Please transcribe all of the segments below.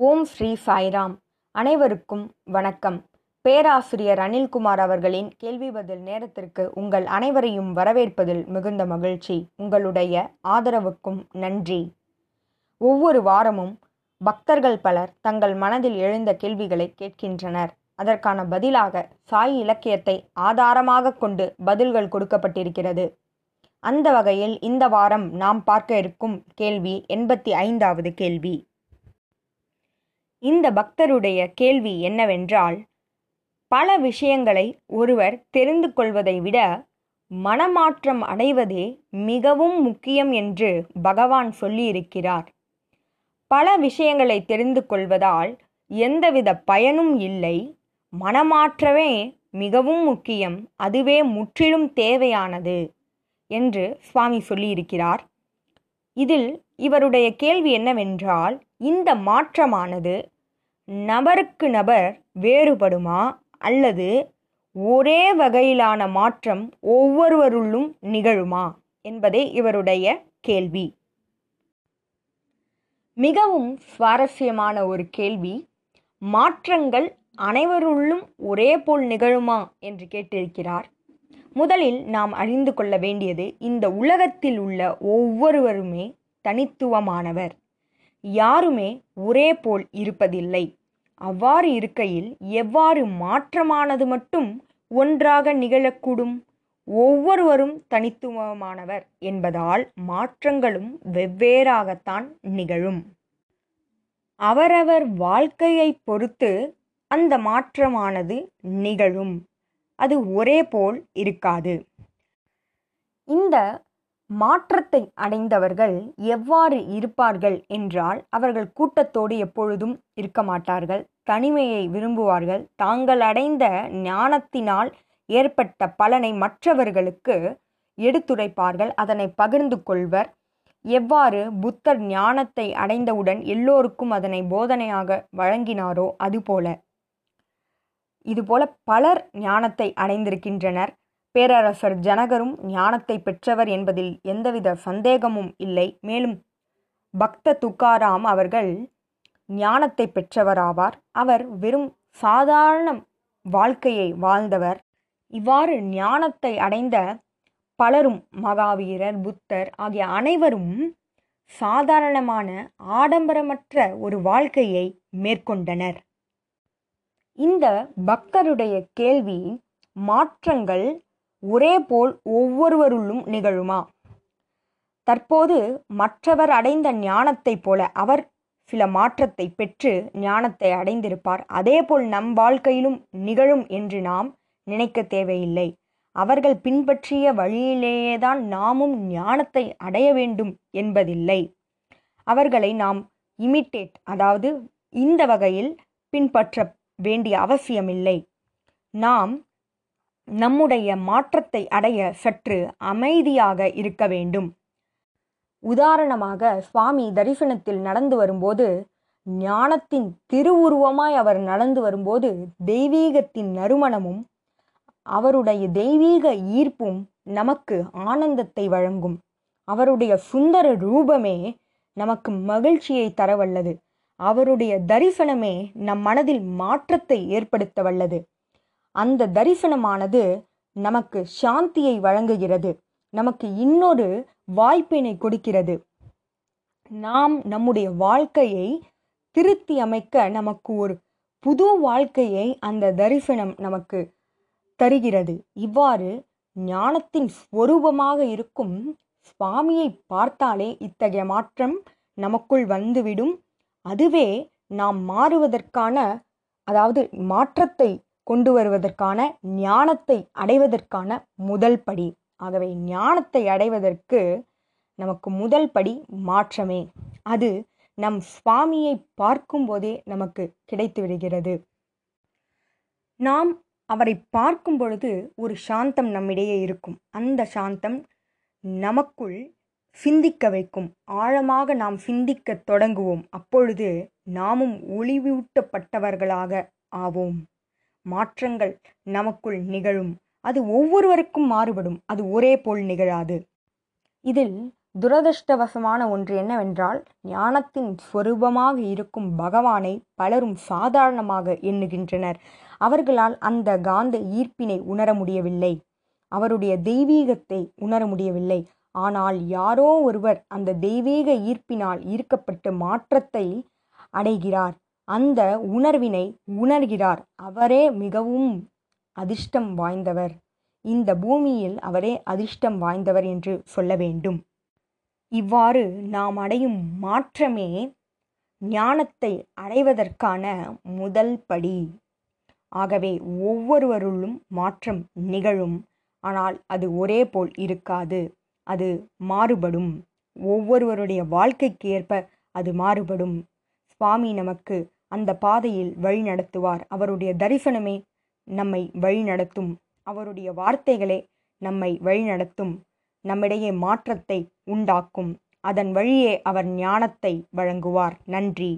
ஓம் ஸ்ரீ சாய்ராம். அனைவருக்கும் வணக்கம். பேராசிரியர் அனில்குமார் அவர்களின் கேள்வி பதில் நேரத்திற்கு உங்கள் அனைவரையும் வரவேற்பதில் மிகுந்த மகிழ்ச்சி. உங்களுடைய ஆதரவுக்கும் நன்றி. ஒவ்வொரு வாரமும் பக்தர்கள் பலர் தங்கள் மனதில் எழுந்த கேள்விகளை கேட்கின்றனர். அதற்கான பதிலாக சாய் இலக்கியத்தை ஆதாரமாக கொண்டு பதில்கள் கொடுக்கப்பட்டிருக்கிறது. அந்த வகையில் இந்த வாரம் நாம் பார்க்க இருக்கும் கேள்வி எண்பத்தி ஐந்தாவது கேள்வி. இந்த பக்தருடைய கேள்வி என்னவென்றால் பல விஷயங்களை ஒருவர் தெரிந்து கொள்வதை விட மனமாற்றம் அடைவதே மிகவும் முக்கியம் என்று பகவான் சொல்லியிருக்கிறார். பல விஷயங்களை தெரிந்து கொள்வதால் எந்தவித பயனும் இல்லை. மனமாற்றமே மிகவும் முக்கியம். அதுவே முற்றிலும் தேவையானது என்று சுவாமி சொல்லியிருக்கிறார். இதில் இவருடைய கேள்வி என்னவென்றால் இந்த மாற்றமானது நபருக்கு நபர் வேறுபடுமா அல்லது ஒரே வகையிலான மாற்றம் ஒவ்வொருவருள்ளும் நிகழுமா என்பதே இவருடைய கேள்வி. மிகவும் சுவாரஸ்யமான ஒரு கேள்வி மாற்றங்கள் அனைவருள்ளும் ஒரே போல் நிகழுமா என்று கேட்டிருக்கிறார். முதலில் நாம் அறிந்து கொள்ள வேண்டியது இந்த உலகத்தில் உள்ள ஒவ்வொருவருமே தனித்துவமானவர். யாருமே ஒரே போல் இருப்பதில்லை. அவ்வாறு இருக்கையில் எவ்வாறு மாற்றமானது மட்டும் ஒன்றாக நிகழக்கூடும்? ஒவ்வொருவரும் தனித்துவமானவர் என்பதால் மாற்றங்களும் வெவ்வேறாகத்தான் நிகழும். அவரவர் வாழ்க்கையை பொறுத்து அந்த மாற்றமானது நிகழும். அது ஒரே போல் இருக்காது. இந்த மாற்றத்தை அடைந்தவர்கள் எவ்வாறு இருப்பார்கள் என்றால் அவர்கள் கூட்டத்தோடு எப்பொழுதும் இருக்க மாட்டார்கள் தனிமையை விரும்புவார்கள். தாங்கள் அடைந்த ஞானத்தினால் ஏற்பட்ட பலனை மற்றவர்களுக்கு எடுத்துரைப்பார்கள். அதனை பகிர்ந்து கொள்வர். எவ்வாறு புத்தர் ஞானத்தை அடைந்தவுடன் எல்லோருக்கும் அதனை போதனையாக வழங்கினாரோ அதுபோல. இதுபோல பலர் ஞானத்தை அடைந்திருக்கின்றனர். பேரரசர் ஜனகரும் ஞானத்தை பெற்றவர் என்பதில் எந்தவித சந்தேகமும் இல்லை. மேலும் பக்த துக்காராம் அவர்கள் ஞானத்தை பெற்றவராவார். அவர் வெறும் சாதாரண வாழ்க்கையை வாழ்ந்தவர். இவ்வாறு ஞானத்தை அடைந்த பலரும் மகாவீரர் புத்தர் ஆகிய அனைவரும் சாதாரணமான ஆடம்பரமற்ற ஒரு வாழ்க்கையை மேற்கொண்டனர். இந்த பக்தருடைய கேள்வி மாற்றங்கள் ஒரே போல் ஒவ்வொருவருள்ளும் நிகழுமா? தற்போது மற்றவர் அடைந்த ஞானத்தைப் போல அவர் சில மாற்றத்தை பெற்று ஞானத்தை அடைந்திருப்பார். அதேபோல் நம் வாழ்க்கையிலும் நிகழும் என்று நாம் நினைக்க தேவையில்லை. அவர்கள் பின்பற்றிய வழியிலேயேதான் நாமும் ஞானத்தை அடைய வேண்டும் என்பதில்லை. அவர்களை நாம் இமிட்டேட் அதாவது இந்த வகையில் பின்பற்ற வேண்டிய அவசியமில்லை. நாம் நம்முடைய மாற்றத்தை அடைய சற்று அமைதியாக இருக்க வேண்டும். உதாரணமாக சுவாமி தரிசனத்தில் நடந்து வரும்போது ஞானத்தின் திருவுருவமாய் அவர் நடந்து வரும்போது தெய்வீகத்தின் நறுமணமும் அவருடைய தெய்வீக ஈர்ப்பும் நமக்கு ஆனந்தத்தை வழங்கும். அவருடைய சுந்தர ரூபமே நமக்கு மகிழ்ச்சியை தரவல்லது. அவருடைய தரிசனமே நம் மனதில் மாற்றத்தை ஏற்படுத்த வல்லது. அந்த தரிசனமானது நமக்கு சாந்தியை வழங்குகிறது. நமக்கு இன்னொரு வாய்ப்பினை கொடுக்கிறது. நாம் நம்முடைய வாழ்க்கையை திருத்தி அமைக்க நமக்கு ஒரு புது வாழ்க்கையை அந்த தரிசனம் நமக்கு தருகிறது. இவ்வாறு ஞானத்தின் ஸ்வரூபமாக இருக்கும் சுவாமியை பார்த்தாலே இத்தகைய மாற்றம் நமக்குள் வந்துவிடும். அதுவே நாம் மாறுவதற்கான அதாவது மாற்றத்தை கொண்டு வருவதற்கான ஞானத்தை அடைவதற்கான முதல் படி. ஆகவே ஞானத்தை அடைவதற்கு நமக்கு முதல் படி மாற்றமே. அது நம் சுவாமியை பார்க்கும்போதே நமக்கு கிடைத்து விடுகிறது. நாம் அவரை பார்க்கும் பொழுது ஒரு சாந்தம் நம்மிடையே இருக்கும். அந்த சாந்தம் நமக்குள் சிந்திக்க வைக்கும். ஆழமாக நாம் சிந்திக்க தொடங்குவோம். அப்பொழுது நாமும் ஒளிவூட்டப்பட்டவர்களாக ஆவோம். மாற்றங்கள் நமக்குள் நிகழும். அது ஒவ்வொருவருக்கும் மாறுபடும். அது ஒரே போல் நிகழாது. இதில் துரதிருஷ்டவசமான ஒன்று என்னவென்றால் ஞானத்தின் ஸ்வரூபமாக இருக்கும் பகவானை பலரும் சாதாரணமாக எண்ணுகின்றனர். அவர்களால் அந்த காந்த ஈர்ப்பினை உணர முடியவில்லை. அவருடைய தெய்வீகத்தை உணர முடியவில்லை. ஆனால் யாரோ ஒருவர் அந்த தெய்வீக ஈர்ப்பினால் ஈர்க்கப்பட்டு மாற்றத்தை அடைகிறார். அந்த உணர்வினை உணர்கிறார். அவரே மிகவும் அதிர்ஷ்டம் வாய்ந்தவர். இந்த பூமியில் அவரே அதிர்ஷ்டம் வாய்ந்தவர் என்று சொல்ல வேண்டும். இவ்வாறு நாம் அடையும் மாற்றமே ஞானத்தை அடைவதற்கான முதல் படி. ஆகவே ஒவ்வொருவருளும் மாற்றம் நிகழும். ஆனால் அது ஒரே போல் இருக்காது. அது மாறுபடும். ஒவ்வொருவருடைய வாழ்க்கைக்கு ஏற்ப அது மாறுபடும். சுவாமி நமக்கு அந்த பாதையில் வழி நடத்துவார். அவருடைய தரிசனமே நம்மை வழி நடத்தும். அவருடைய வார்த்தைகளே நம்மை வழி நடத்தும். நம்மிடையே மாற்றத்தை உண்டாக்கும். அதன் வழியே அவர் ஞானத்தை வழங்குவார். நன்றி.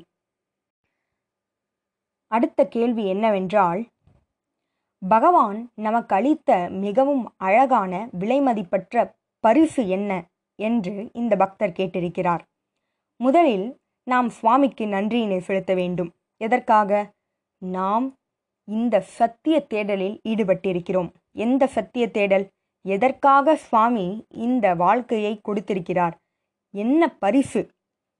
அடுத்த கேள்வி என்னவென்றால் பகவான் நமக்கு அளித்த மிகவும் அழகான விலைமதிப்பற்ற பரிசு என்ன? என்று இந்த பக்தர் கேட்டிருக்கிறார். முதலில் நாம் சுவாமிக்கு நன்றியினை செலுத்த வேண்டும். எதற்காக? நாம் இந்த சத்திய தேடலில் ஈடுபட்டிருக்கிறோம். எந்த சத்திய தேடல்? எதற்காக சுவாமி இந்த வாழ்க்கையை கொடுத்திருக்கிறார்? என்ன பரிசு?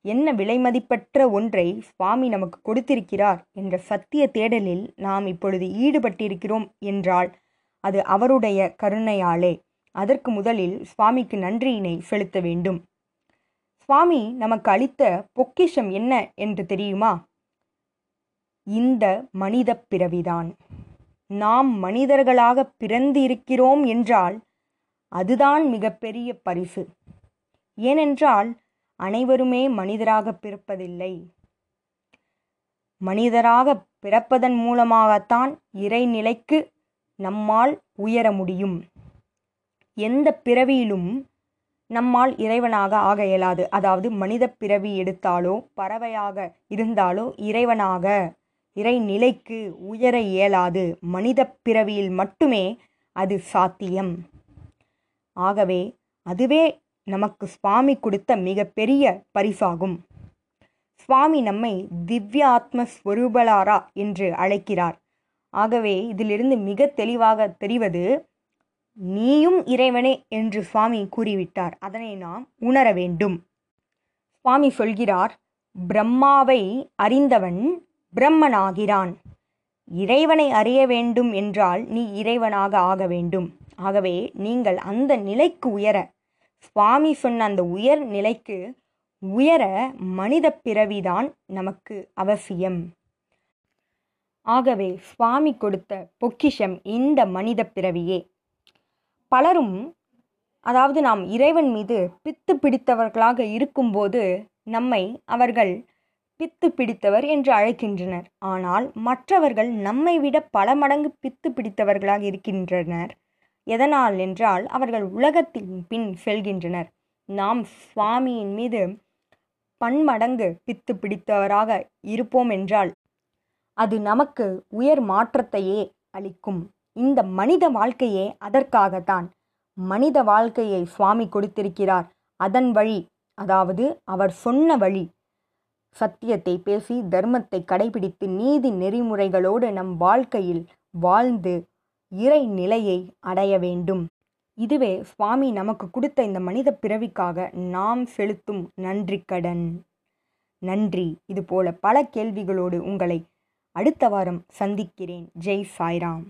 என்ன விலைமதிப்பற்ற ஒன்றை சுவாமி நமக்கு கொடுத்திருக்கிறார் என்ற சத்திய தேடலில் நாம் இப்பொழுது ஈடுபட்டிருக்கிறோம் என்றால் அது அவருடைய கருணையாலே. அதற்கு முதலில் சுவாமிக்கு நன்றியினை செலுத்த வேண்டும். சுவாமி நமக்கு அளித்த பொக்கிஷம் என்ன என்று தெரியுமா? இந்த மனித பிறவிதான். நாம் மனிதர்களாக பிறந்து இருக்கிறோம் என்றால் அதுதான் மிகப்பெரிய பரிசு. ஏனென்றால் அனைவருமே மனிதராக பிறப்பதில்லை. மனிதராக பிறப்பதன் மூலமாகத்தான் இறைநிலைக்கு நம்மால் உயர முடியும். எந்த பிறவியிலும் நம்மால் இறைவனாக ஆக இயலாது. அதாவது மனித பிறவி எடுத்தாலோ பறவையாக இருந்தாலோ இறைவனாக இறைநிலைக்கு உயர இயலாது. மனித பிறவியில் மட்டுமே அது சாத்தியம். ஆகவே அதுவே நமக்கு சுவாமி கொடுத்த மிகப்பெரிய பரிசாகும். சுவாமி நம்மை திவ்ய ஸ்வரூபலாரா என்று அழைக்கிறார். ஆகவே இதிலிருந்து மிக தெளிவாக தெரிவது நீயும் இறைவனே என்று சுவாமி கூறிவிட்டார். அதனை நாம் உணர வேண்டும். சுவாமி சொல்கிறார் பிரம்மாவை அறிந்தவன் பிரம்மனாகிறான். இறைவனை அறிய வேண்டும் என்றால் நீ இறைவனாக ஆக வேண்டும். ஆகவே நீங்கள் அந்த நிலைக்கு உயர சுவாமி சொன்ன அந்த உயர் நிலைக்கு உயர மனித பிறவிதான் நமக்கு அவசியம். ஆகவே சுவாமி கொடுத்த பொக்கிஷம் இந்த மனித பிறவியே. பலரும் அதாவது நாம் இறைவன் மீது பித்து பிடித்தவர்களாக இருக்கும்போது நம்மை அவர்கள் பித்து பிடித்தவர் என்று அழைக்கின்றனர். ஆனால் மற்றவர்கள் நம்மை விட பல மடங்கு பித்து பிடித்தவர்களாக இருக்கின்றனர். எதனால் என்றால் அவர்கள் உலகத்தின் பின் செல்கின்றனர். நாம் சுவாமியின் மீது பன்மடங்கு பித்து பிடித்தவராக இருப்போம் என்றால் அது நமக்கு உயர் மாற்றத்தையே அளிக்கும். இந்த மனித வாழ்க்கையே அதற்காகத்தான். மனித வாழ்க்கையை சுவாமி கொடுத்திருக்கிறார். அதன் வழி அதாவது அவர் சொன்ன வழி. சத்தியத்தை பேசி தர்மத்தை கடைபிடித்து நீதி நெறிமுறைகளோடு நம் வாழ்க்கையில் வாழ்ந்து இறை நிலையை அடைய வேண்டும். இதுவே சுவாமி நமக்கு கொடுத்த இந்த மனித பிறவிக்காக நாம் செலுத்தும் நன்றி கடன். நன்றி. இதுபோல பல கேள்விகளோடு உங்களை அடுத்த வாரம் சந்திக்கிறேன். ஜெய் சாய்ராம்.